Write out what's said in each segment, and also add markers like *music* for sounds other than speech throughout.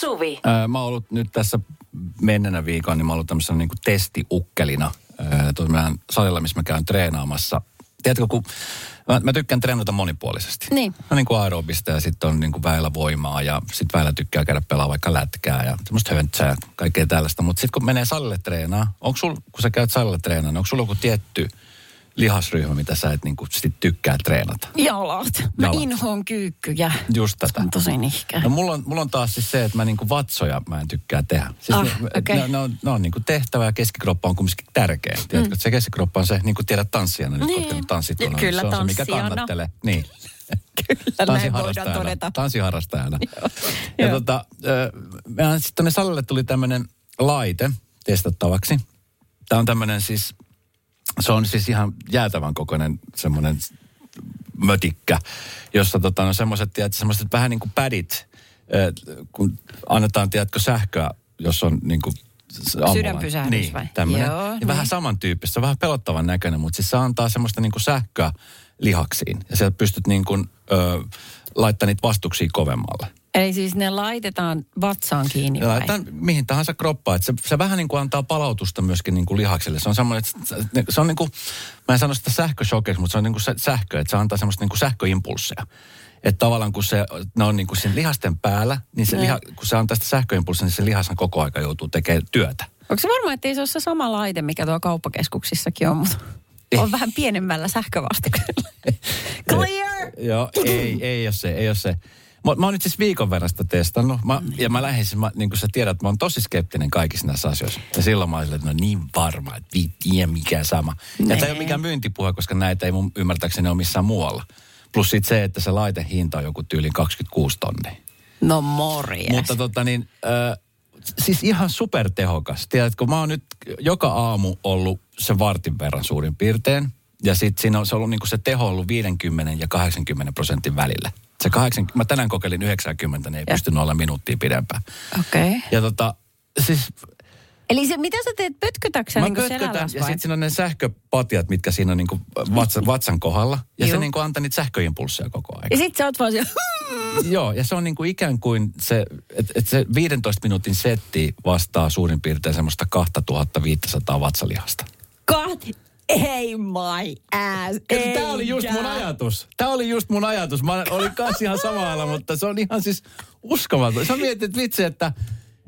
Suvi. Öö, mä oon ollut nyt tässä menneenä viikon, niin mä oon ollut tämmöisenä niin kuin testiukkelina öö, salilla, missä mä käyn treenaamassa. Tiedätkö, kun mä, mä tykkään treenata monipuolisesti. Niin. No niin kuin aerobista ja sitten on niin kuin väillä voimaa ja sitten väillä tykkää käydä pelaa vaikka lätkää ja semmoista höntsää ja kaikkea tällaista. Mutta sitten kun menee salille treenaa, onko sul, kun sä käyt salille treenaa, niin onko sulla joku tietty lihasryhmä, mitä sä et niin kuin sit tykkää treenata? Jalat. Mä Jalat. inhoon kyykkyjä. Just tätä. On tosi nihkeä. No mulla on, mulla on taas siis se, että mä niinku vatsoja mä en tykkää tehdä. Siis Ah, ne, okei. ne, ne, on, ne on niinku tehtävä ja keskikroppa on kumminkin tärkeä. Tiedätkö, mm. se keskikroppa on se, niin kuin tiedät tanssijana, nyt Niin. niin. tanssit tuolla, Kyllä, se on se, mikä kannattelee. Niin. *laughs* Kyllä, näin voidaan todeta. Tanssiharrastajana. *laughs* Joo. ja Joo. tota, sitten tuonne salille tuli tämmöinen laite testattavaksi. Tämä on tämmöinen siis, se on siis ihan jäätävän kokoinen semmoinen mötikkä, jossa tota, no semmoiset, tiedät, semmoiset vähän niin kuin pädit, äh, kun annetaan, tiedätkö, sähköä, jos on niin kuin Sydänpysähdys niin, vai? tämmönen. Joo, ja niin. vähän samantyyppistä, vähän pelottavan näköinen, mutta siis se antaa semmoista niin kuin sähköä lihaksiin. Ja sieltä pystyt niin kuin, ö, laittamaan niitä vastuksia kovemmalle. Eli siis ne laitetaan vatsaan kiinni vai? laitetaan mihin tahansa kroppaan. Että se, se vähän niin kuin antaa palautusta myöskin niin kuin lihakselle. Se on semmoinen, että se- se on niin kuin, mä en sano sitä sähköshokeksi, mutta se on niin kuin se sähkö, että se antaa semmoista niin kuin sähköimpulsseja. Että tavallaan kun se, ne on niin kuin sen lihasten päällä, niin se liha, kun se antaa sitä sähköimpulssia, niin se lihashan koko aika joutuu tekemään työtä. Onko se varma, että ei se ole se sama laite, mikä tuo kauppakeskuksissakin on, mutta on vähän pienemmällä sähkövastuksella. *laughs* Clear! Joo, ei, ei ole se, ei ole se. Mä, mä oon nyt siis viikon verran sitä testannut. Mä, ja mä lähdin, siis, mä, niin kuin sä tiedät, mä oon tosi skeptinen kaikissa näissä asioissa. Ja silloin mä olin, että no niin varma, että viittiä mikä sama. Ja tämä ei Nee. ole mikään myyntipuhe, koska näitä ei mun ymmärtääkseni ole missään muualla. Plus sitten se, että se laitehinta on joku tyyliin 26 tonnia. No morjes. Mutta tota niin, äh, siis ihan supertehokas. Tiedätkö, mä oon nyt joka aamu ollut se vartin verran suurin piirtein. Ja sitten siinä on se ollut niinku se teho ollut 50 ja 80 prosentin välillä. Se 80, mä tänään kokeilin 90, niin ei Ja. pystynyt olla minuuttia pidempään. Okei. Okay. Ja tota, siis Eli se, mitä sä teet, pötkötäksä mä niin pötkötän, ja sitten siinä on ne sähköpatjat, mitkä siinä on niinku vatsa, vatsan kohdalla. Ja se Joo. niinku antaa niitä sähköimpulsseja koko ajan. Ja sit sä oot vaan siellä, Joo, ja se on niin kuin ikään kuin se, että et se 15 minuutin setti vastaa suurin piirtein semmoista 2500 vatsalihasta. God, ei my ass. Tämä oli just mun ajatus. Tämä oli just mun ajatus. Mä olin kanssa ihan samalla, mutta se on ihan siis uskomaton. Sä mietit, vitsi, että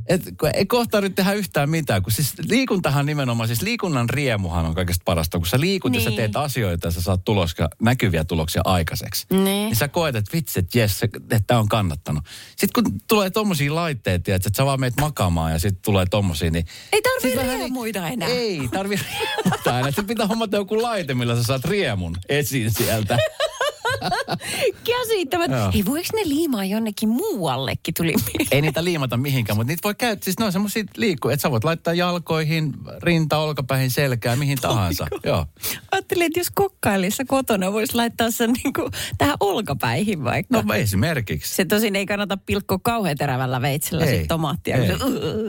et, ei kohta nyt tehdä yhtään mitään, kun siis liikuntahan nimenomaan, siis liikunnan riemuhan on kaikesta parasta, kun sä liikut ja sä Niin. teet asioita ja sä saat tuloksia, näkyviä tuloksia aikaiseksi. Niin. niin sä koet, että vitsi, että jes, että on kannattanut. Sitten kun tulee tommosia laitteita, että sä vaan meet makaamaan ja sitten tulee tommosia, niin... Ei tarvii sit vähän riemuita enää. Ei tarvii *laughs* riemuita enää. Sitten pitää hommata joku laite, millä sä saat riemun esiin sieltä. *laughs* *laughs* Käsittämättä. Ei voiko ne liimaa jonnekin muuallekin, tuli mieleen. Ei niitä liimata mihinkään, mutta niitä voi käyttää. Siis ne on semmoisia liikkuja, että sä voit laittaa jalkoihin, rinta, olkapäihin, selkään, mihin tahansa. Joo. Ajattelin, että jos kokkailissa kotona voisi laittaa sen niin kuin tähän olkapäihin vaikka. No esimerkiksi. Se tosin ei kannata pilkkoa kauhean terävällä veitsellä sit tomaattia.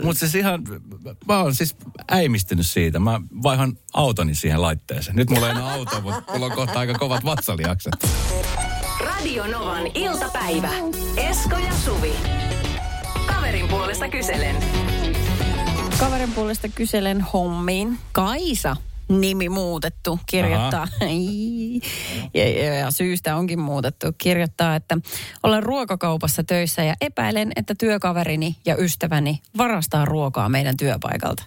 Mutta siis ihan, mä oon siis äimistynyt siitä. Mä vaihan autoni siihen laitteeseen. Nyt mulla ei enää auto, mutta mulla on kohta aika kovat vatsalihakset. Radio Novan iltapäivä. Esko ja Suvi. Kaverin puolesta kyselen. Kaverin puolesta kyselen hommiin. Kaisa nimi muutettu, kirjoittaa, ja, ja, ja syystä onkin muutettu, kirjoittaa, että olen ruokakaupassa töissä ja epäilen, että työkaverini ja ystäväni varastaa ruokaa meidän työpaikalta.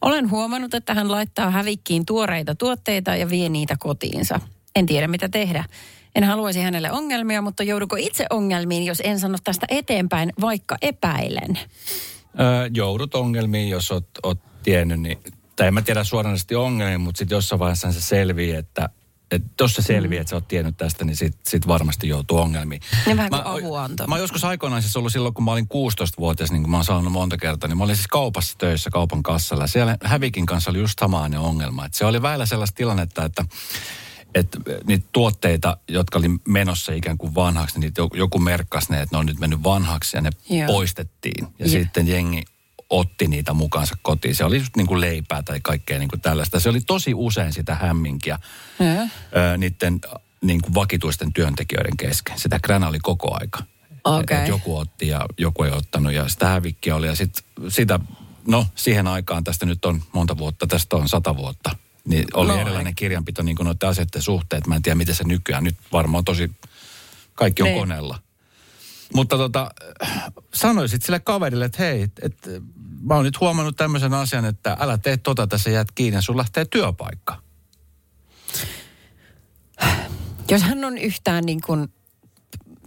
Olen huomannut, että hän laittaa hävikkiin tuoreita tuotteita ja vie niitä kotiinsa. En tiedä mitä tehdä. En haluaisi hänelle ongelmia, mutta jouduko itse ongelmiin, jos en sano tästä eteenpäin, vaikka epäilen? Öö, joudut ongelmiin, jos oot, oot tiennyt, niin, tai en mä tiedä suoranaisesti ongelmia, mutta sitten jossain vaiheessa se selvii, että että jos se selvii, että sä oot tiennyt tästä, niin sit, sit varmasti joutuu ongelmiin. Niin vähän kuin Mä- avuanto. Mä joskus aikoinaan siis ollut silloin, kun mä olin 16-vuotias, niin kuin mä oon sanonut monta kertaa, niin mä olin siis kaupassa töissä kaupan kassalla. Siellä Hävikin kanssa oli just samainen ongelma. Että se oli väillä sellaista tilannetta, että että niitä tuotteita, jotka oli menossa ikään kuin vanhaksi, niin niitä joku merkkasi ne, että ne on nyt mennyt vanhaksi ja ne Joo. poistettiin. Ja Joo. sitten jengi otti niitä mukaansa kotiin. Se oli just niin kuin leipää tai kaikkea niin kuin tällaista. Se oli tosi usein sitä hämminkiä Joo. ö, niiden niin kuin vakituisten työntekijöiden kesken. Sitä kränä oli koko aika. Okei. Et joku otti ja joku ei ottanut ja sitä hävikkiä oli. Ja sit, sitä, no siihen aikaan, tästä nyt on monta vuotta, tästä on sata vuotta. Niin oli No. erilainen kirjanpito niin kuin noiden asioiden suhteet. Mä en tiedä, miten se nykyään. Nyt varmaan tosi, kaikki on Niin. koneella. Mutta tota, sanoisit sille kaverille, että hei, että mä oon nyt huomannut tämmöisen asian, että älä tee tota, tässä jäät kiinni ja sun lähtee työpaikka. Jos hän on yhtään niin kuin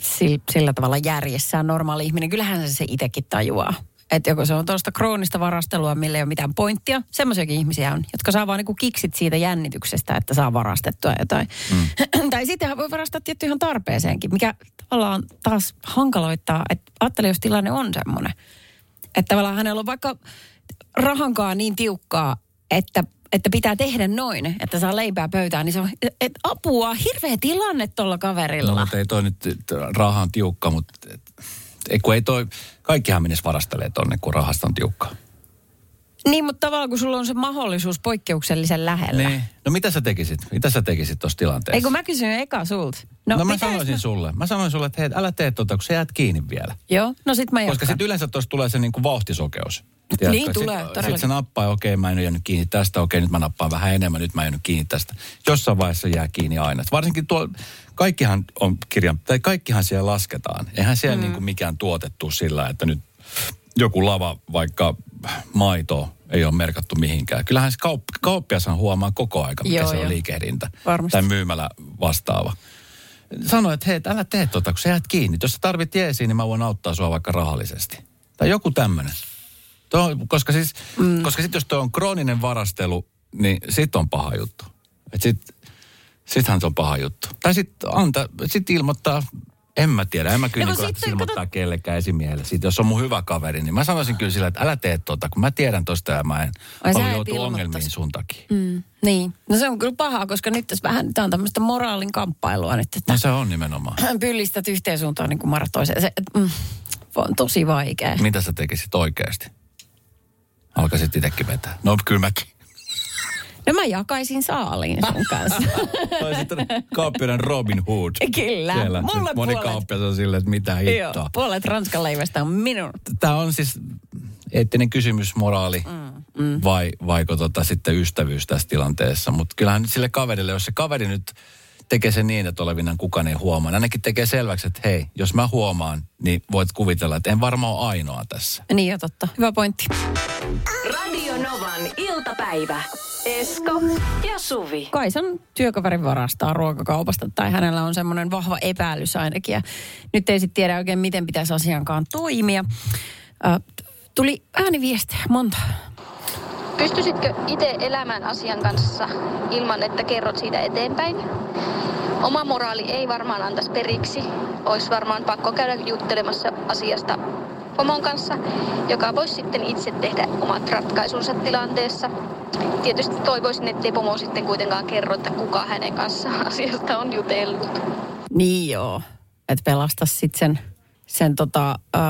sillä, sillä tavalla järjessään normaali ihminen, kyllähän se se itsekin tajuaa. Että joko se on tuosta kroonista varastelua, millä ei ole mitään pointtia. Semmoisiakin ihmisiä on, jotka saa vaan niinku kiksit siitä jännityksestä, että saa varastettua jotain. Mm. *clears throat* tai sitten hän voi varastaa tietty ihan tarpeeseenkin, mikä tavallaan taas hankaloittaa. Että ajattele, jos tilanne on semmoinen. Että tavallaan hänellä on vaikka rahankaan niin tiukkaa, että, että pitää tehdä noin, että saa leipää pöytään, niin se on et apua, hirveä tilanne tuolla kaverilla. No mutta ei toi nyt, raha on tiukka, mutta et, ei, kun ei toi, kaikkihan menisi varastelee tonne, kun rahasta on tiukka. Niin, mutta tavallaan kun sulla on se mahdollisuus poikkeuksellisen lähellä. Niin. No mitä sä tekisit? Mitä sä tekisit tuossa tilanteessa? Ei kun mä kysyin eka sulta. No, no mä sanoisin sulle. Mä sanoin sulle, että hei, älä tee tota, kun sä jäät kiinni vielä. Joo, no sit mä jatkan. Koska sitten yleensä tuossa tulee se niinku vauhtisokeus. Niin tulee, Sitten sit se nappaa, okei mä en jäänyt kiinni tästä, okei nyt mä nappaan vähän enemmän, nyt mä en jäänyt kiinni tästä. Jossain vaiheessa jää kiinni aina. Varsinkin tuo, kaikkihan on kirjan, tai kaikkihan siellä lasketaan. Eihän siellä mm. niinku mikään tuotettu sillä, että nyt joku lava, vaikka maito, ei ole merkattu mihinkään. Kyllähän se kaup- kauppiashan huomaa koko aika, mikä Joo, se on joo. liikehdintä. Varmasti. Tai myymälä vastaava. Sano, että hei, älä tee tota, kun sä jäät kiinni. Jos sä tarvit jeesiä, niin mä voin auttaa sua vaikka rahallisesti. Tai joku tämmöinen. Koska siis, mm. koska sit jos tuo on krooninen varastelu, niin sit on paha juttu. Et sit, sittenhän se on paha juttu. Tai sit, anta, sit ilmoittaa, en mä tiedä, en mä kyllä No, niin sitten ilmoittaa kato- kellekään esimiehelle. Siitä, jos on mun hyvä kaveri, niin mä sanoisin kyllä sillä, että älä tee tota, kun mä tiedän tosta ja mä en Ai ongelmiin sun takia. Mm, niin. No se on kyllä pahaa, koska nyt tässä vähän, tämä on tämmöistä moraalin kamppailua nyt, että No se on nimenomaan. *clears throat* pyllistät yhteen suuntaan niin kuin Mara toiseen. Se, mm, on tosi vaikea. Mitä sä tekisit oikeasti? Alkaisit itsekin vetää. No kyllä mäkin. No mä jakaisin saaliin sun *laughs* kanssa. Tai sitten kauppiaiden Robin Hood. Kyllä. Siellä. Mulle Moni puolet. kauppias on silleen, että mitä Joo, hittoa. puolet ranskan leivästä on minun. Tämä on siis eettinen kysymys, moraali mm, mm. vai vaiko tota sitten ystävyys tässä tilanteessa. Mutta kyllähän nyt sille kaverille, jos se kaveri nyt tekee sen niin, että olevinaan kukaan ei huomaa. niin Ainakin tekee selväksi, että hei, jos mä huomaan, niin voit kuvitella, että en varmaan ole ainoa tässä. Niin jo totta. Hyvä pointti. Radio Novan iltapäivä. Esko ja Suvi. Kaisan työkaveri varastaa ruokakaupasta tai hänellä on semmoinen vahva epäilys ainakin. Ja nyt ei sitten tiedä oikein, miten pitäisi asiankaan toimia. Äh, tuli ääniviestejä monta. Pystyisitkö itse elämään asian kanssa ilman, että kerrot siitä eteenpäin? Oma moraali ei varmaan antaisi periksi. Olisi varmaan pakko käydä juttelemassa asiasta pomon kanssa, joka voisi sitten itse tehdä omat ratkaisunsa tilanteessa. Tietysti toivoisin, ettei pomo sitten kuitenkaan kerro, että kuka hänen kanssaan *laughs* asiasta on jutellut. Niin joo, että pelasta sitten sen, sen tota, äh,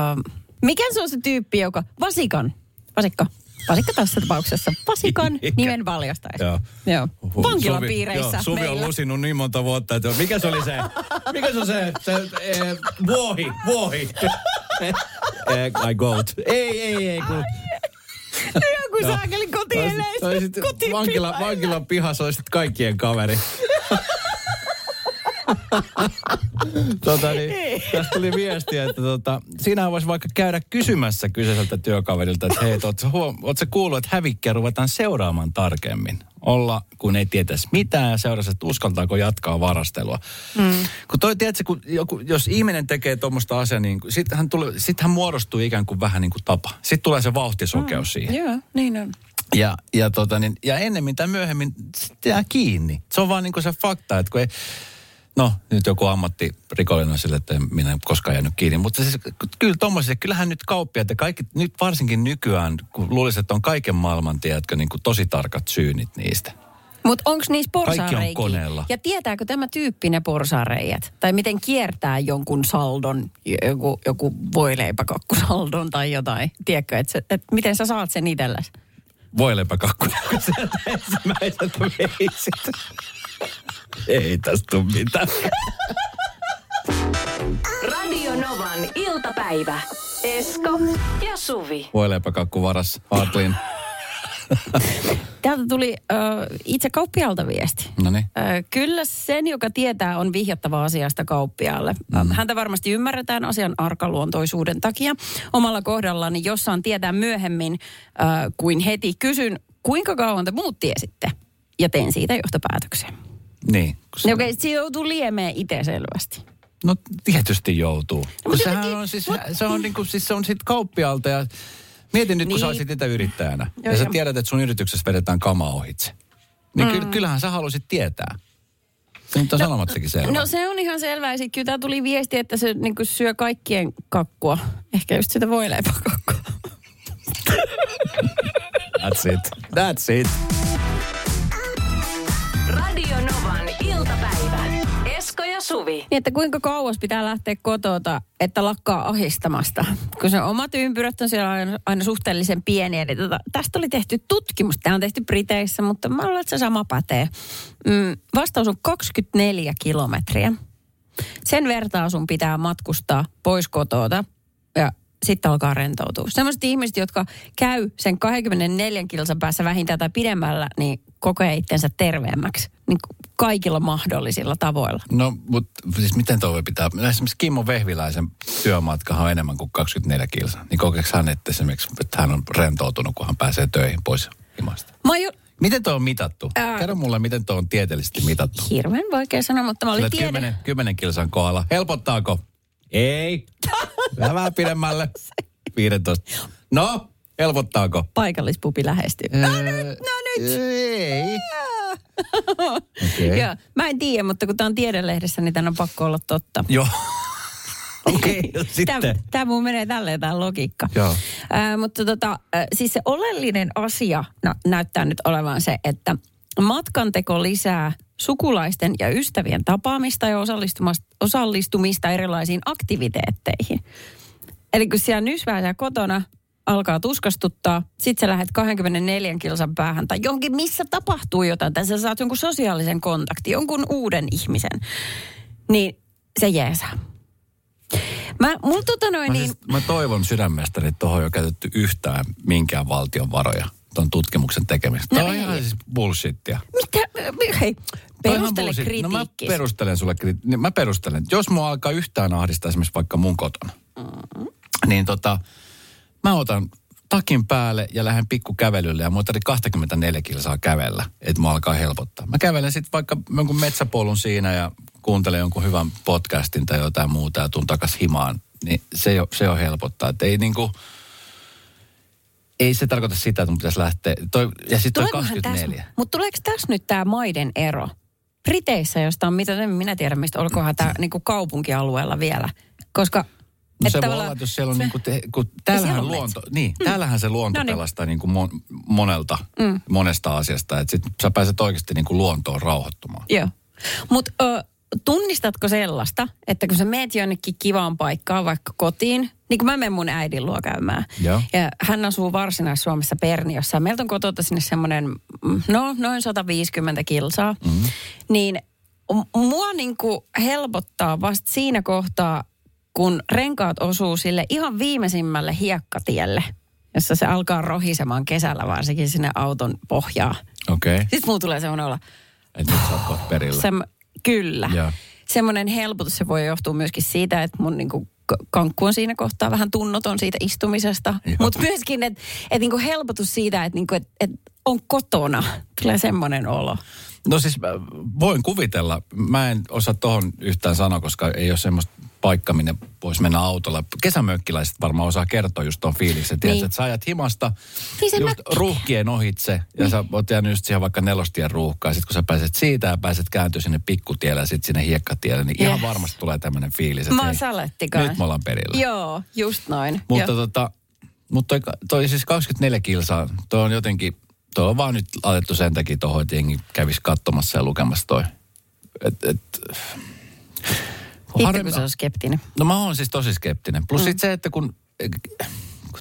mikä se on se tyyppi, joka, Vasikan, Vasikka, Vasikka tässä tapauksessa, Vasikan *laughs* nimen valjastaisi. Joo. Joo. Vankilapiireissä Suvi, joo, Suvi on lusinut niin monta vuotta, että mikä se oli se, mikä se on se, se eh, vuohi, vuohi. *laughs* eh, I goat. Ei, ei, ei, kun... Joku Joo. saakeli Toi kotieläistä. sitten vankila, vankilan pihassa olisi sitten kaikkien kaveri. tota, niin, tästä tuli viesti, että tota, siinähän voisi vaikka käydä kysymässä kyseiseltä työkaverilta, että hei, ootko huom- kuullut, että hävikkiä ruvetaan seuraamaan tarkemmin? Olla, kun ei tietäisi mitään ja seurasi, että uskaltaako jatkaa varastelua. Mm. Kun toi, tiedätkö, kun joku, jos ihminen tekee tuommoista asiaa, niin sitten hän, tulee, sit hän muodostuu ikään kuin vähän niin kuin tapa. Sitten tulee se vauhtisokeus mm. siihen. Joo, niin on. Ja, ja, tota, niin, ja ennemmin tai myöhemmin se jää kiinni. Se on vaan niin kuin se fakta, että kun ei, no nyt joku ammattirikollinen on sille, että minä en koskaan jäänyt kiinni. Mutta siis, kyllä tommosia, kyllähän nyt kauppiaat ja kaikki, nyt varsinkin nykyään, kun luulisin, että on kaiken maailman, tiedätkö, niin kuin tosi tarkat syynit niistä. Mutta onko niissä on porsaareikiä? koneella. Ja tietääkö tämä tyyppi ne porsaareijat? Tai miten kiertää jonkun saldon, joku, joku voileipäkakkusaldon tai jotain? Tiedätkö, että et miten sä saat sen itsellesi? Voileipäkakku, kun sä *laughs* ensimmäiseltä veisit. Ei tästä tule mitään. Radio Novan iltapäivä. Esko ja Suvi. Voi leipäkakku varas Aatlin. Täältä tuli ö, itse kauppialta viesti. No niin. Ö, Kyllä sen, joka tietää, on vihjattava asiasta kauppiaalle. Mm. Häntä varmasti ymmärretään asian arkaluontoisuuden takia. Omalla kohdallani jossain tietää myöhemmin ö, kuin heti kysyn, kuinka kauan te muut tiesitte? Ja teen siitä johtopäätöksen. Niin. kun se- No okei, se joutuu liemeen itse selvästi. No tietysti joutuu. Kun mutta sehän jotenkin- on siis, se on niinku, siis se on sit kauppialta ja mietin nyt, kun Niin. sä olisit itse yrittäjänä. Joo, ja sä joo. tiedät, että sun yrityksessä vedetään kama ohitse. Niin mm. kyllähän sä halusit tietää. Se nyt on no, sanomattakin selvä. No se on ihan selvää. Ja sitten kyllä tää tuli viesti, että se niin syö kaikkien kakkua. Ehkä just sitä voileipäkakkua. That's it. That's it. Novan iltapäivä. Esko ja Suvi. Niin, että kuinka kauas pitää lähteä kotota, että lakkaa ahistamasta. Kun se omat ympyrät on siellä aina, aina suhteellisen pieniä. Niin tota, tästä oli tehty tutkimus. Tämä on tehty Briteissä, mutta mä luulen, että se sama pätee. Mm, vastaus on 24 kilometriä. Sen vertaa sun pitää matkustaa pois kotota ja sitten alkaa rentoutua. Sellaiset ihmiset, jotka käy sen 24 kilsan päässä vähintään tai pidemmällä, niin kokee itsensä terveemmäksi. Niin kaikilla mahdollisilla tavoilla. No, mutta siis miten toi pitää? Esimerkiksi Kimmo Vehviläisen työmatkahan on enemmän kuin 24 kilsaa. Niin kokeeko hän, että esimerkiksi, että hän on rentoutunut, kun hän pääsee töihin pois himasta? Mä jo Miten tuo on mitattu? Ää. Kerro mulle, miten tuo on tieteellisesti mitattu. hirveän vaikea sanoa, mutta mä olin tiede... 10, 10 kilsan kohdalla. Helpottaako? Ei. *laughs* Vähän pidemmälle. 15. No, helpottaako? Paikallispupi lähestyy. No nyt, no nyt. Ei. Okei. Joo, mä en tiedä, mutta kun tää on tiedelehdessä, niin tän on pakko olla totta. Joo. *laughs* Okei, okay, Tämä, sitten. tämä mun menee tälleen tämä logiikka. Joo. Ää, mutta tota, siis se oleellinen asia no, näyttää nyt olevan se, että matkanteko lisää sukulaisten ja ystävien tapaamista ja osallistumista, osallistumista erilaisiin aktiviteetteihin. Eli kun siellä nysvää siellä kotona, alkaa tuskastuttaa, sit sä lähdet 24 kilsan päähän tai johonkin, missä tapahtuu jotain, tai sä saat jonkun sosiaalisen kontaktin, jonkun uuden ihmisen, niin se jeesaa. Mä, mulla tota noin Mä, niin... siis, mä toivon sydämestäni, että tuohon ei ole käytetty yhtään minkään valtion varoja tuon tutkimuksen tekemistä. No Tämä on ei. ihan siis bullshittia. Mitä? Hei, perustele bullshit. No mä kritiikki. perustelen sulle, kriti- niin mä perustelen. Jos mua alkaa yhtään ahdistaa esimerkiksi vaikka mun kotona, Mm-hmm. niin tota, mä otan takin päälle ja lähden pikku kävelylle ja mua tarvitsee 24 kilsaa kävellä, että mua alkaa helpottaa. Mä kävelen sitten vaikka jonkun metsäpolun siinä ja kuuntelen jonkun hyvän podcastin tai jotain muuta ja tuun takas himaan, niin se jo, se jo helpottaa. Että ei niinku, ei se tarkoita sitä, että mun pitäisi lähteä. Toi, ja sitten toi Tuleekohan 24. Tässä, mutta tuleeko tässä nyt tämä maiden ero? Briteissä, josta on mitä, en minä tiedä mistä, olikohan tämä niinku kaupunkialueella vielä. Koska No se voi olla, että jos siellä on se- niin kuin, te, kun täällähän on luonto, niin, täällähän se luonto No niin. pelastaa niin kuin mon, monelta, mm. monesta asiasta, että sit sä pääset oikeasti niin kuin luontoon rauhoittumaan. Joo. Mutta tunnistatko sellaista, että kun sä meet jonnekin kivaan paikkaan, vaikka kotiin, niin kuin mä menen mun äidin luo käymään. Joo. Ja hän asuu Varsinais-Suomessa Perniossa. Meiltä on kotota sinne semmoinen, mm, no noin 150 kilsaa. Mm-hmm. Niin mua niin kuin helpottaa vasta siinä kohtaa, kun renkaat osuu sille ihan viimeisimmälle hiekkatielle, jossa se alkaa rohisemaan kesällä varsinkin sinne auton pohjaa. Okei, okay. Sitten mulla tulee semmoinen olla, että nyt perillä. Sem, kyllä. Joo. Semmoinen helpotus se voi johtua myöskin siitä, että mun niinku kankku on siinä kohtaa vähän tunnoton siitä istumisesta. Mutta myöskin, että et niinku helpotus siitä, että niinku, et, et on kotona. Tulee semmoinen olo. No siis mä voin kuvitella, mä en osaa tohon yhtään sanoa, koska ei ole semmoista paikka, minne voisi mennä autolla. Kesämökkiläiset varmaan osaa kertoa just ton fiiliksen. Tiedätkö, Niin. että sä ajat himasta Niin just mökki. ruuhkien ohitse ja Niin. sä oot jäänyt just siihen vaikka nelostien ruuhkaan. Sitten kun sä pääset siitä ja pääset kääntyä sinne pikkutielle ja sitten sinne hiekkatielle, niin ihan Yes. varmasti tulee tämmöinen fiilis, että Mä oon hei, nyt me ollaan perillä. Joo, just noin. Mutta Joo. tota, mutta toi, toi siis 24 kilsaa, toi on jotenkin, toi on vaan nyt alettu sen takia tohon, että jengi kävisi katsomassa ja lukemassa toi. Et, et, Itse kun se on skeptinen. No mä oon siis tosi skeptinen. Plus mm. sit se, että kun,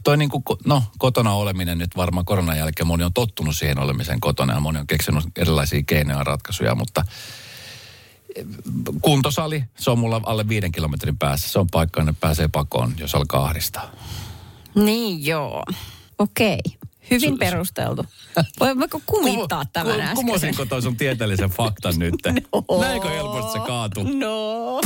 toi niinku, ko- no kotona oleminen nyt varmaan koronan jälkeen moni on tottunut siihen olemiseen kotona ja moni on keksinyt erilaisia keinoja ja ratkaisuja, mutta kuntosali, se on mulla alle viiden kilometrin päässä. Se on paikka, jonne pääsee pakoon, jos alkaa ahdistaa. Niin joo. Okei. Hyvin perusteltu. Voimmeko kumittaa tämän Ku- äsken? Kumosinko toi sun tieteellisen faktan nyt? *laughs* No. Näinkö helposti se kaatuu? No.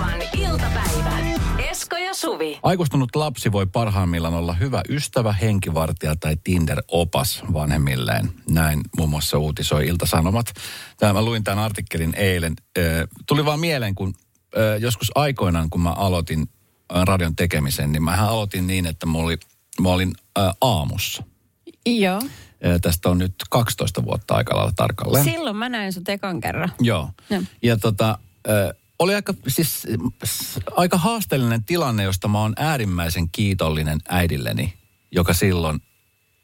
Radio Novan iltapäivä. Esko ja Suvi. Aikuistunut lapsi voi parhaimmillaan olla hyvä ystävä, henkivartija tai Tinder-opas vanhemmilleen. Näin muun muassa uutisoi Ilta-Sanomat. Tämä, mä luin tämän artikkelin eilen. Ö, Tuli vaan mieleen, kun ö, joskus aikoinaan, kun mä aloitin radion tekemisen, niin mä aloitin niin, että mä, oli, mä olin ö, aamussa. Joo. Tästä on nyt 12 vuotta aika lailla tarkalleen. Silloin mä näin sut ekan kerran. Joo. Joo. Ja tota, oli aika, siis, aika haasteellinen tilanne, josta mä oon äärimmäisen kiitollinen äidilleni, joka silloin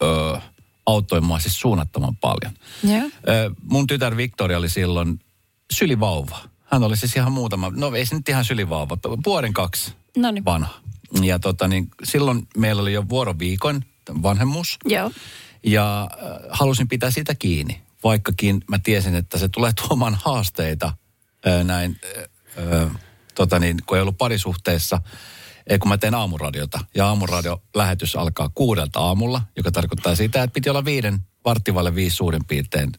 ö, auttoi mua siis suunnattoman paljon. Joo. Ö, mun tytär Victoria oli silloin sylivauva. Hän oli siis ihan muutama, no ei se nyt ihan sylivauva, vuoden kaksi Noniin. vanha. Ja tota, niin silloin meillä oli jo vuoroviikon vanhemmuus. Joo. Ja äh, halusin pitää sitä kiinni, vaikkakin mä tiesin, että se tulee *laughs* tuomaan haasteita näin, äh, tota niin, kun ei ollut parisuhteessa, eh, kun mä teen aamuradiota. Ja aamuradio-lähetys alkaa kuudelta aamulla, joka tarkoittaa sitä, että piti olla viiden, varttivalle viisi suurin piirtein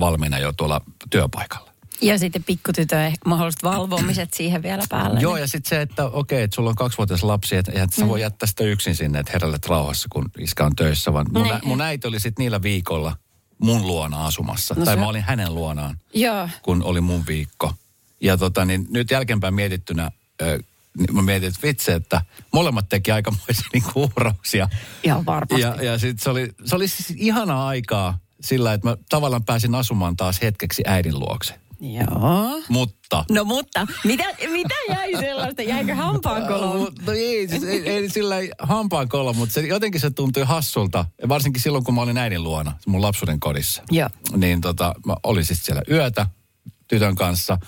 valmiina jo tuolla työpaikalla. Ja sitten pikkutytön mahdolliset valvomiset siihen vielä päälle. Joo, ja sitten se, että okei, että sulla on kaksivuotias lapsi, että eihän sä voi jättää sitä yksin sinne, että herralle rauhassa, kun iskä on töissä, vaan mun, Niin. ä, mun äiti oli sitten niillä viikolla mun luona asumassa. No tai se- mä olin hänen luonaan, Joo. kun oli mun viikko. Ja tota, niin nyt jälkeenpäin mietittynä, ö, niin mä mietin, että vitsi, että molemmat teki aikamoisia *laughs* niinku uhrauksia. Ihan varmasti. Ja, ja sitten se oli, se oli siis ihanaa aikaa sillä, että mä tavallaan pääsin asumaan taas hetkeksi äidin luokse. Joo. Mutta No mutta, mitä, mitä jäi sellaista? Jäikö hampaankoloon? No ei, siis ei, ei sillä ei hampaan kolo, mutta se, jotenkin se tuntui hassulta. Varsinkin silloin, kun mä olin äidin luona, mun lapsuuden kodissa. Joo. Niin tota, mä olin siis siellä yötä tytön kanssa.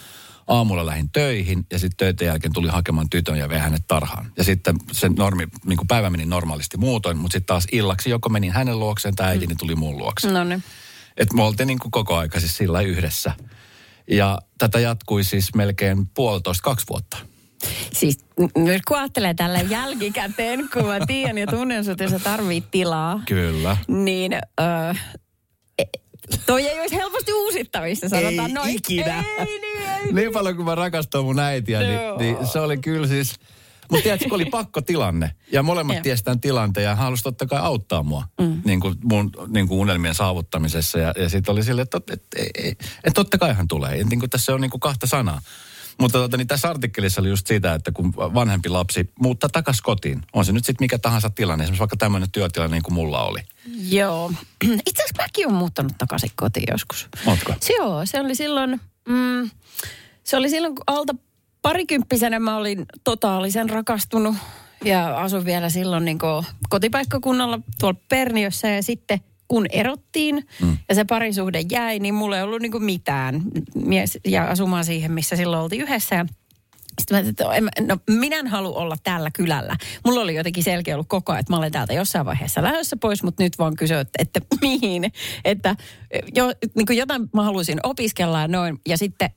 Aamulla lähdin töihin ja sitten töiden jälkeen tuli hakemaan tytön ja vei hänet tarhaan. Ja sitten se normi, niin kuin päivä meni normaalisti muutoin, mutta sitten taas illaksi joko menin hänen luokseen tai äitini tuli mun luokse. No niin. Että me oltiin niin kuin koko aika siis sillä yhdessä. Ja tätä jatkui siis melkein puolitoista, kaksi vuotta. Siis nyt kun ajattelee tällä jälkikäteen, kun mä tiedän ja tunnen sut, jos sä tarvit tilaa, Kyllä. niin öö, toi ei olisi helposti uusittavissa, sanotaan Ei noin. ikinä. Ei, niin, ei. niin paljon kuin mä rakastan mun äitiä, Joo. niin, niin se oli kyllä siis... Mutta tiedätkö, kun oli pakko tilanne. Ja molemmat Joo. tiesi tämän tilanteen ja halusi totta kai auttaa mua mm. niin kuin mun niin kuin unelmien saavuttamisessa. Ja, ja sitten oli silleen, että, että, että, että totta kai hän tulee. Ja niin kuin tässä on niin kuin kahta sanaa. Mutta tota, niin tässä artikkelissa oli just sitä, että kun vanhempi lapsi muuttaa takaisin kotiin, on se nyt sitten mikä tahansa tilanne, esimerkiksi vaikka tämmöinen työtilanne niin kuin mulla oli. Joo. *clears throat* Itse asiassa mäkin olen muuttanut takaisin kotiin joskus. Ootko? Se Joo, se oli silloin, mm, se oli silloin kun alta parikymppisenä mä olin totaalisen rakastunut ja asuin vielä silloin niin kotipaikkakunnalla tuolla Perniössä ja sitten kun erottiin mm. ja se parisuhde jäi, niin mulla ei ollut niin mitään mies ja asumaan siihen, missä silloin oltiin yhdessä ja sitten mä että no, minä en halua olla tällä kylällä. Mulla oli jotenkin selkeä ollut koko ajan, että mä olen täältä jossain vaiheessa lähdössä pois, mutta nyt vaan kysyä, että, että *laughs* mihin. Että jo, niin kuin jotain mä haluaisin opiskella ja noin. Ja sitten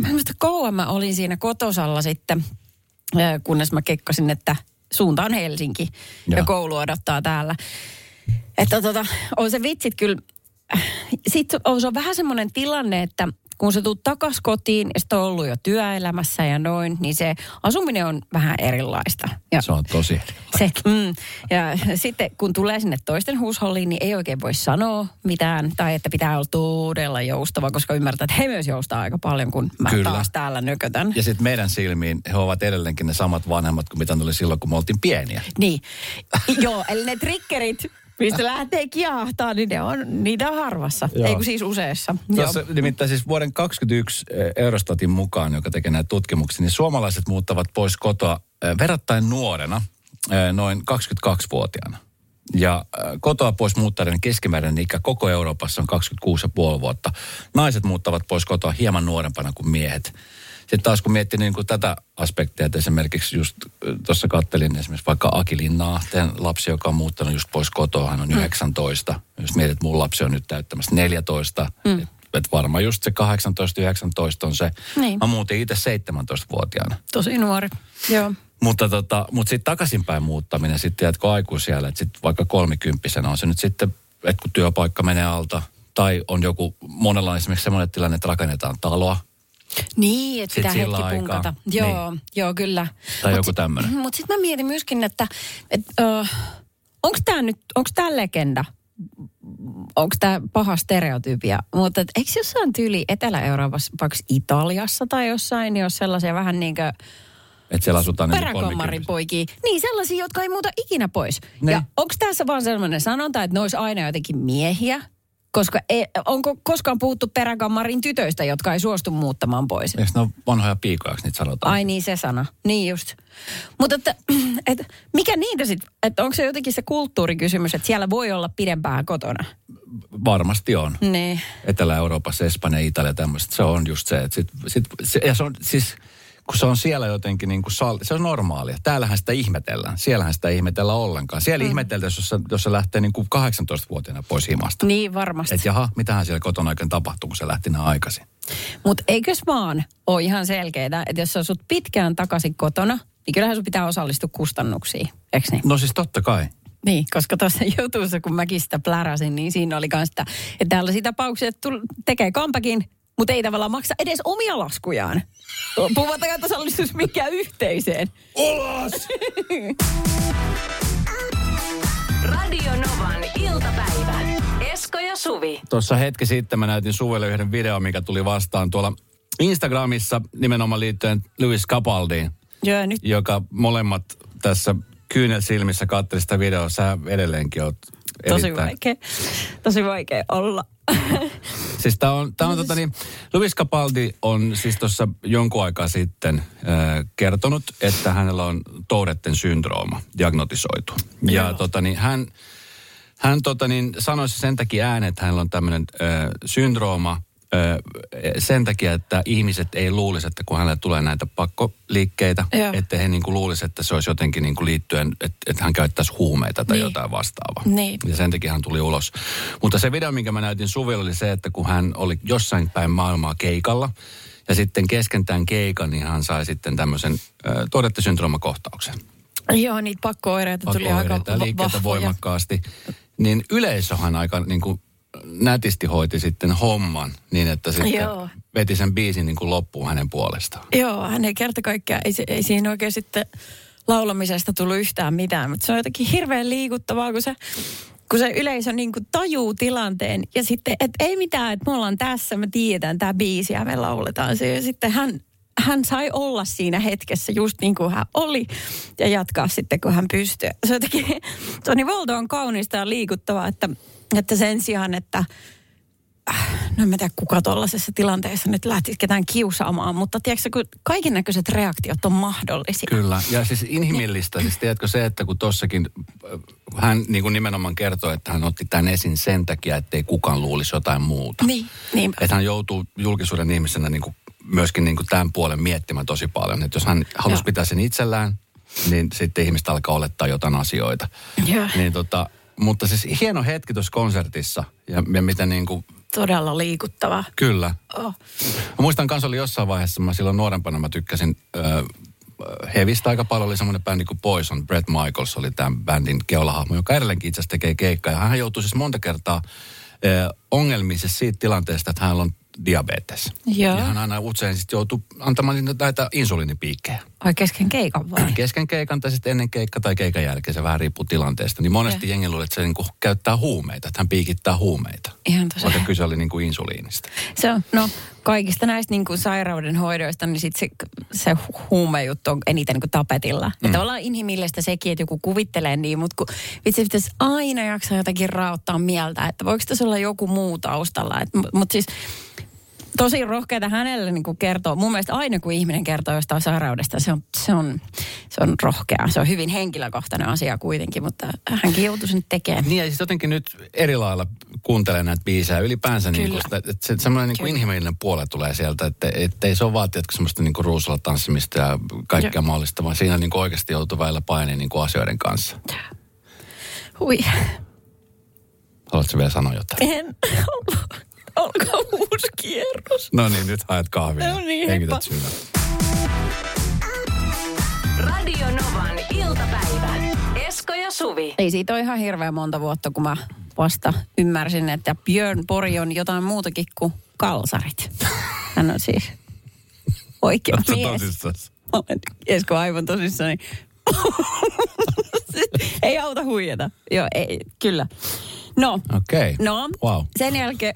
mä kauan mä olin siinä kotosalla sitten, ää, kunnes mä kekkasin, että suunta on Helsinki ja Joo. koulu odottaa täällä. Että tota, on se vitsit kyllä, sitten on, se on vähän semmoinen tilanne, että kun sä tulet takas kotiin ja sitten on ollut jo työelämässä ja noin, niin se asuminen on vähän erilaista. Ja Se on tosi se, mm, ja sitten kun tulee sinne toisten huusholliin, niin ei oikein voi sanoa mitään. Tai että pitää olla todella joustava, koska ymmärtää, että he myös joustaa aika paljon, kun mä Kyllä. taas täällä nökötän. Ja sitten meidän silmiin he ovat edelleenkin ne samat vanhemmat kuin mitä ne oli silloin, kun me oltiin pieniä. Niin. Joo, eli ne triggerit, mistä lähtee kiahtaa, niin ne on, niitä on harvassa. Joo. Ei kun siis useassa. Tuossa nimittäin siis vuoden 2021 Eurostatin mukaan, joka tekee näitä tutkimuksia, niin suomalaiset muuttavat pois kotoa eh, verrattain nuorena, eh, noin 22-vuotiaana. Ja kotoa pois muuttaneiden keskimääräinen ikä koko Euroopassa on 26,5 vuotta. Naiset muuttavat pois kotoa hieman nuorempana kuin miehet. Sitten taas kun miettii niin kuin tätä aspektia, että esimerkiksi just tuossa kattelin esimerkiksi vaikka Aki Linnaa, teidän lapsi, joka on muuttanut just pois kotoa, hän on 19. Jos mietit, että mun lapsi on nyt täyttämässä 14, mm. et varmaan just se 18-19 on se. Niin. Mä muutin itse 17-vuotiaana. Tosi nuori. Joo. Mutta, tota, mutta sitten takaisinpäin muuttaminen sitten, että kun aikuisiellä, että sitten vaikka kolmikymppisenä on se nyt sitten, että kun työpaikka menee alta, tai on joku, monella on esimerkiksi semmoinen tilanne, että rakennetaan taloa, Niin, että pitää hetki aikaa. punkata. Joo, niin. joo, kyllä. Tai Mut joku tämmönen. Mutta sitten mä mietin myöskin, että et, uh, onko tämä nyt, onko tämä legenda? Onko tämä paha stereotypia? Mutta eikö jossain tyyli Etelä-Euroopassa, vaikka Italiassa tai jossain, niin olisi sellaisia vähän niin kuin että siellä asutaan niin poikia. Niin, sellaisia, jotka ei muuta ikinä pois. Ne. Ja onko tässä vaan sellainen sanonta, että ne olisi aina jotenkin miehiä? Koska ei, onko koskaan puhuttu peräkammarin tytöistä, jotka ei suostu muuttamaan pois? Eikö ne ole vanhoja piikoja, eikö niitä sanotaan? Ai niin, se sana. Niin just. Mutta että, *clears throat* että mikä niitä sitten, että onko se jotenkin se kulttuurikysymys, että siellä voi olla pidempään kotona? Varmasti on. Niin. Etelä-Euroopassa, Espanja, Italia, tämmöiset. Se on just se, että sit, sit, se, ja se on siis, kun se on siellä jotenkin niin kuin sal, se on normaalia. Täällähän sitä ihmetellään. Siellähän sitä ei ihmetellä ollenkaan. Siellä mm. ihmetellään, jos se, jos se lähtee niin kuin 18-vuotiaana pois himasta. Niin varmasti. Että jaha, mitähän siellä kotona oikein tapahtuu, kun se lähti näin aikaisin. Mutta eikös vaan ole ihan selkeää, että jos sä asut pitkään takaisin kotona, niin kyllähän sun pitää osallistua kustannuksiin, eikö niin? No siis totta kai. Niin, koska tuossa *laughs* jutussa, kun mäkin sitä pläräsin, niin siinä oli myös sitä, että tällaisia tapauksia, että tekee kampakin, mutta ei tavallaan maksa edes omia laskujaan. Puhumattakaan, että osallistuisi mikään yhteiseen. Ulos! Radio Novan iltapäivä. Esko ja Suvi. Tuossa hetki sitten mä näytin Suvelle yhden videon, mikä tuli vastaan tuolla Instagramissa nimenomaan liittyen Louis Capaldiin, Joo, nyt joka molemmat tässä kyynel silmissä katseli sitä videoa. Sä edelleenkin oot tosi erittäin... vaikea, tosi vaikea olla. *laughs* Siis tää on, tää on tota niin, Louis Capaldi on siis tuossa jonkun aikaa sitten äh, kertonut, että hänellä on Touretten syndrooma diagnotisoitu. Ja Joo. tota niin, hän, hän tota niin, sanoi se sen takia ääneen, että hänellä on tämmöinen äh, syndrooma äh, sen takia, että ihmiset ei luulisi, että kun hänelle tulee näitä pakkoliikkeitä, Joo. että he niin kuin luulisi, että se olisi jotenkin niin kuin liittyen, että, että hän käyttäisi huumeita tai Niin. jotain vastaavaa. Niin. Ja sen takia hän tuli ulos. Mutta se video, minkä mä näytin Suville, oli se, että kun hän oli jossain päin maailmaa keikalla, ja sitten kesken tämän keikan, niin hän sai sitten tämmöisen äh, todettesyndroomakohtauksen. Joo, niitä pakko-oireita tuli aika va- liikkeitä voimakkaasti. Niin yleisöhän aika niin kuin nätisti hoiti sitten homman niin, että sitten Joo. veti sen biisin niin kuin loppuun hänen puolestaan. Joo, hän ei kerta kaikkiaan, ei, ei siinä oikein sitten laulamisesta tullut yhtään mitään, mutta se on jotenkin hirveän liikuttavaa, kun se, kun se yleisö niin kuin tajuu tilanteen ja sitten, että ei mitään, että me ollaan tässä, me tiedetään tämä biisi ja me lauletaan se. Ja sitten hän, hän sai olla siinä hetkessä just niin kuin hän oli ja jatkaa sitten, kun hän pystyy. Se on jotenkin, se on niin kaunista ja liikuttavaa, että, että sen sijaan, että no en mä tiedä kuka tuollaisessa tilanteessa nyt lähtisi ketään kiusaamaan, mutta tiedätkö, kun kaiken näköiset reaktiot on mahdollisia. Kyllä, ja siis inhimillistä, siis tiedätkö se, että kun tossakin äh, hän niin kuin nimenomaan kertoi, että hän otti tämän esiin sen takia, ettei kukaan luulisi jotain muuta. Niin, niin. Että hän joutuu julkisuuden ihmisenä niin kuin myöskin niin kuin tämän puolen miettimään tosi paljon. Että jos hän halusi Joo. pitää sen itsellään, niin sitten ihmistä alkaa olettaa jotain asioita. Joo. Niin tota, mutta siis hieno hetki tuossa konsertissa ja, ja mitä niin kuin, Todella liikuttavaa. kyllä. Oh. Mä muistan kanssa oli jossain vaiheessa, mä silloin nuorempana mä tykkäsin ö, Hevistä aika paljon oli semmoinen bändi kuin Poison. Brett Michaels oli tämän bändin keulahahmo, joka edelleenkin itse asiassa tekee keikkaa. Ja hän joutui siis monta kertaa ö, ongelmiin siis siitä tilanteesta, että hänellä on diabetes. Joo. Ja hän aina usein sitten joutuu antamaan näitä insuliinipiikkejä. Ai kesken keikan vai? *clears throat* Kesken keikan tai sitten ennen keikka tai keikan jälkeen, se vähän riippuu tilanteesta. Niin monesti Joo. jengi luulee, että se niinku käyttää huumeita, että hän piikittää huumeita. Ihan tosi. Vaikka kyse oli niinku insuliinista. Se on, no kaikista näistä niin kuin sairauden hoidoista, niin sit se, se hu- huumejuttu on eniten niin kuin tapetilla. Mm. Ja tavallaan inhimillistä sekin, että joku kuvittelee niin, mutta kun vitsi pitäisi aina jaksaa jotakin raottaa mieltä, että voiko tässä olla joku muu taustalla. Mutta siis tosi rohkeita hänelle niin kuin kertoo. Mun mielestä aina kun ihminen kertoo jostain sairaudesta, se on, se on, se on rohkea. Se on hyvin henkilökohtainen asia kuitenkin, mutta hänkin joutui sen tekemään. Niin ja siis jotenkin nyt eri lailla kuuntelee näitä biisejä. Ylipäänsä niin kuin sitä, että se, semmoinen niin kuin inhimillinen puole tulee sieltä, että, että ei se ole tiedätkö, semmoista niin kuin ruusulla tanssimista ja kaikkea Joo. mahdollista, vaan siinä niin kuin oikeasti joutuu välillä painiin niin kuin asioiden kanssa. Hui. Haluatko vielä sanoa jotain? En. Alkaa uusi kierros. No niin, nyt haet kahvia. No niin, Hengität. Radio Novan iltapäivä. Esko ja Suvi. Ei siitä ole ihan hirveän monta vuotta, kun mä vasta ymmärsin, että Björn Pori on jotain muutakin kuin kalsarit. Hän on siis oikea Oletko mies. tosissas? Olen Esko aivan tosissani. *laughs* ei auta huijata. Joo, ei, kyllä. No, Okei. Okay. no Wow. sen jälkeen...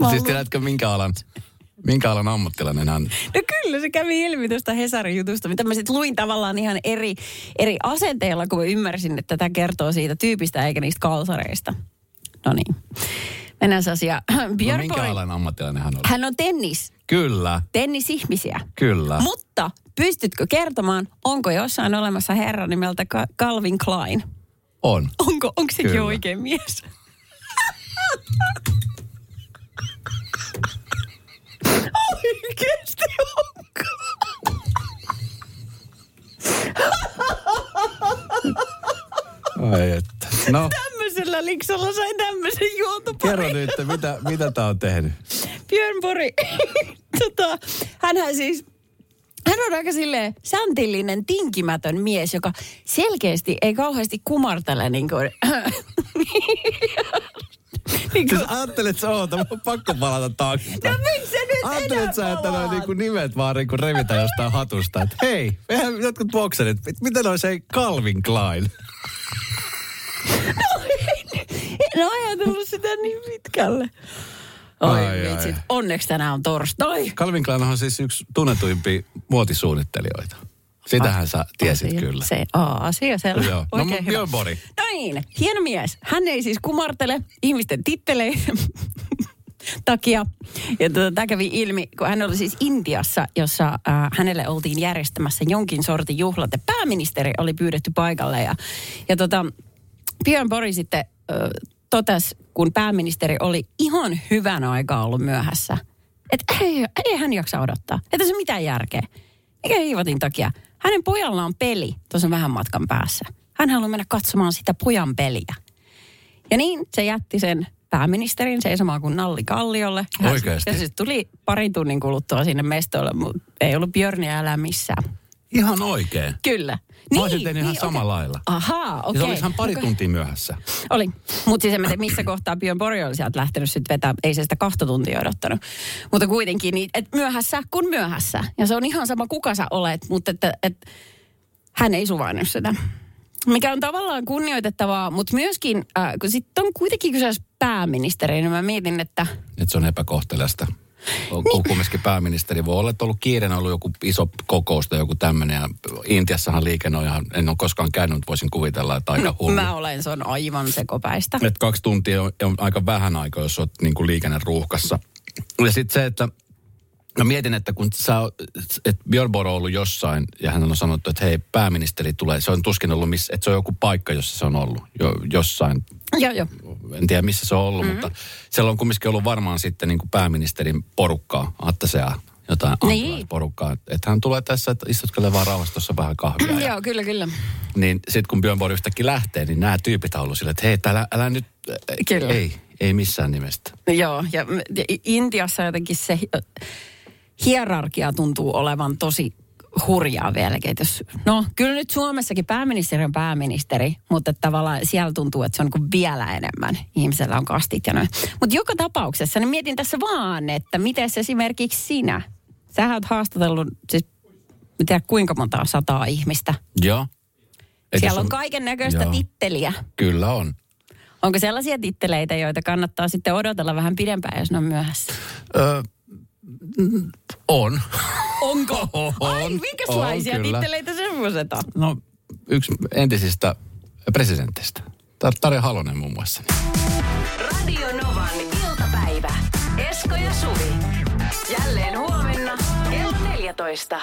Mä *laughs* Siis tiedätkö minkä alan, minkä alan ammattilainen hän? No kyllä, se kävi ilmi tuosta Hesarin jutusta, mitä mä sitten luin tavallaan ihan eri, eri asenteilla, kun mä ymmärsin, että tämä kertoo siitä tyypistä eikä niistä kalsareista. No niin. Mennään asiaan. *clears throat* No minkä alan ammattilainen hän on? Hän on tennis, Kyllä, tennisihmisiä. kyllä. Mutta pystytkö kertomaan, onko jossain olemassa herra nimeltä Calvin Klein? On. Onko, onko sekin Kyllä. oikein mies? Oikeesti onko? Ai että. No, Tämmöisellä liksolla sain tämmöisen juontoparin. kerro nyt, mitä, mitä tää on tehnyt? Björn Borg, *laughs* tota, hänhän siis, hän on aika silleen säntillinen, tinkimätön mies, joka selkeästi ei kauheasti kumartele niin kuin, *laughs* niin kuin Siis ajattelet sä oota, on pakko palata taaksepäin. No miksi se nyt Ajattelet sä, että palaat? niinku nimet vaan niinku revitään jostain hatusta. Että hei, mehän jotkut bokserit, mit- mitä noin se Calvin Klein? *laughs* En ole ajatellut sitä niin pitkälle. Oi Ai, ai. onneksi tänään on torstai. Calvin Klein on siis yksi tunnetuimpia muotisuunnittelijoita. Sitähän sä tiesit asia. kyllä. Se, asia selvä. Joo. No, hyvä. Björn Borg. No niin, hieno mies. Hän ei siis kumartele ihmisten titteleiden *laughs* takia. Ja tota, tämä kävi ilmi, kun hän oli siis Intiassa, jossa äh, hänelle oltiin järjestämässä jonkin sortin juhlat. Ja pääministeri oli pyydetty paikalle. Ja, ja tota, Björn Borg sitten äh, totesi, kun pääministeri oli ihan hyvän aikaa ollut myöhässä, että ei, ei hän jaksa odottaa. Että se mitään järkeä. Mikä hiivatin takia? Hänen pojalla on peli tuossa vähän matkan päässä. Hän haluaa mennä katsomaan sitä pojan peliä. Ja niin se jätti sen pääministerin seisomaan kuin nalli kalliolle. Hän- Oikeesti? Ja se tuli parin tunnin kuluttua sinne mestolle, mutta ei ollut Björniä elää missään. Ihan oikein. Kyllä. Mä olisin tehnyt ihan oikein. samalla lailla. Ahaa, Okay. okei. Se olisi ihan pari Okei. tuntia myöhässä. Oli. Mutta siis en tiedä, missä kohtaa Björn Borg oli sieltä lähtenyt sitten vetää. Ei se sitä kahta tuntia odottanut. Mutta kuitenkin, niin, et myöhässä kun myöhässä. Ja se on ihan sama, kuka sä olet, mutta että, et, hän ei suvainnut sitä. Mikä on tavallaan kunnioitettavaa, mutta myöskin, äh, kun sitten on kuitenkin kyseessä pääministeri, niin mä mietin, että Että se on epäkohteliasta. Niin. Kumminkin pääministeri voi olla, että on ollut kiireenä ollut joku iso kokous tai joku tämmöinen. Ja Intiassahan liikenne on ihan, en ole koskaan käynyt, mutta voisin kuvitella, että aika hullu. mä olen, se on aivan sekopäistä. Että kaksi tuntia on, on aika vähän aikaa, jos olet niin kuin liikenneruuhkassa. Ja sitten se, että Mä mietin, että kun sä, että Björn on ollut jossain ja hän on sanottu, että hei, pääministeri tulee. Se on tuskin ollut, missä, että se on joku paikka, jossa se on ollut jo, jossain. Joo, joo. En tiedä, missä se on ollut, mm-hmm. mutta siellä on kumminkin ollut varmaan sitten niin kuin pääministerin porukkaa, Attasea, jotain Niin. porukkaa. Että hän tulee tässä, että istutkelee vaan rauhassa tuossa vähän kahvia. ja, Joo, kyllä, kyllä. niin sitten kun Björn Borg yhtäkkiä lähtee, niin nämä tyypit on ollut silleen, että hei, että älä, älä nyt, Kyllä. ei, ei missään nimestä. Joo, ja Intiassa jotenkin se hi- hierarkia tuntuu olevan tosi hurjaa vieläkin. Jos, no, kyllä nyt Suomessakin pääministeri on pääministeri, mutta tavallaan siellä tuntuu, että se on niin vielä enemmän. Ihmisellä on kastit ja noin. Mutta joka tapauksessa, niin mietin tässä vaan, että miten esimerkiksi sinä, sä oot haastatellut, siis en tiedä kuinka monta sataa ihmistä. Joo. Ei Siellä on kaiken näköistä titteliä. Kyllä on. Onko sellaisia titteleitä, joita kannattaa sitten odotella vähän pidempään, jos ne on myöhässä? Ö, mm, on. *laughs* Onko? On, Ai, minkälaisia on, titteleitä semmoiset on? No, yksi entisistä presidenteistä. Tar- Tarja Halonen muun muassa. Radio Novan iltapäivä. Esko ja Suvi. Jälleen huomenna kello 14.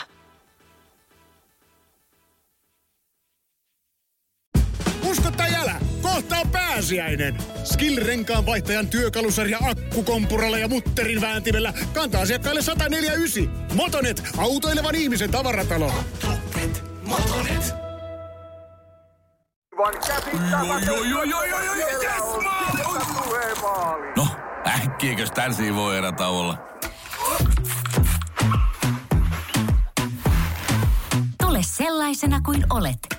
Usko tai älä, kohta on pääsiäinen. Skill-renkaan vaihtajan työkalusarja akkukompuralla ja mutterin vääntimellä kantaa asiakkaille 149. Motonet, autoilevan ihmisen tavaratalo. Motonet, Motonet. No, Äkkiäkös tän voi erä olla? Tule sellaisena kuin olet,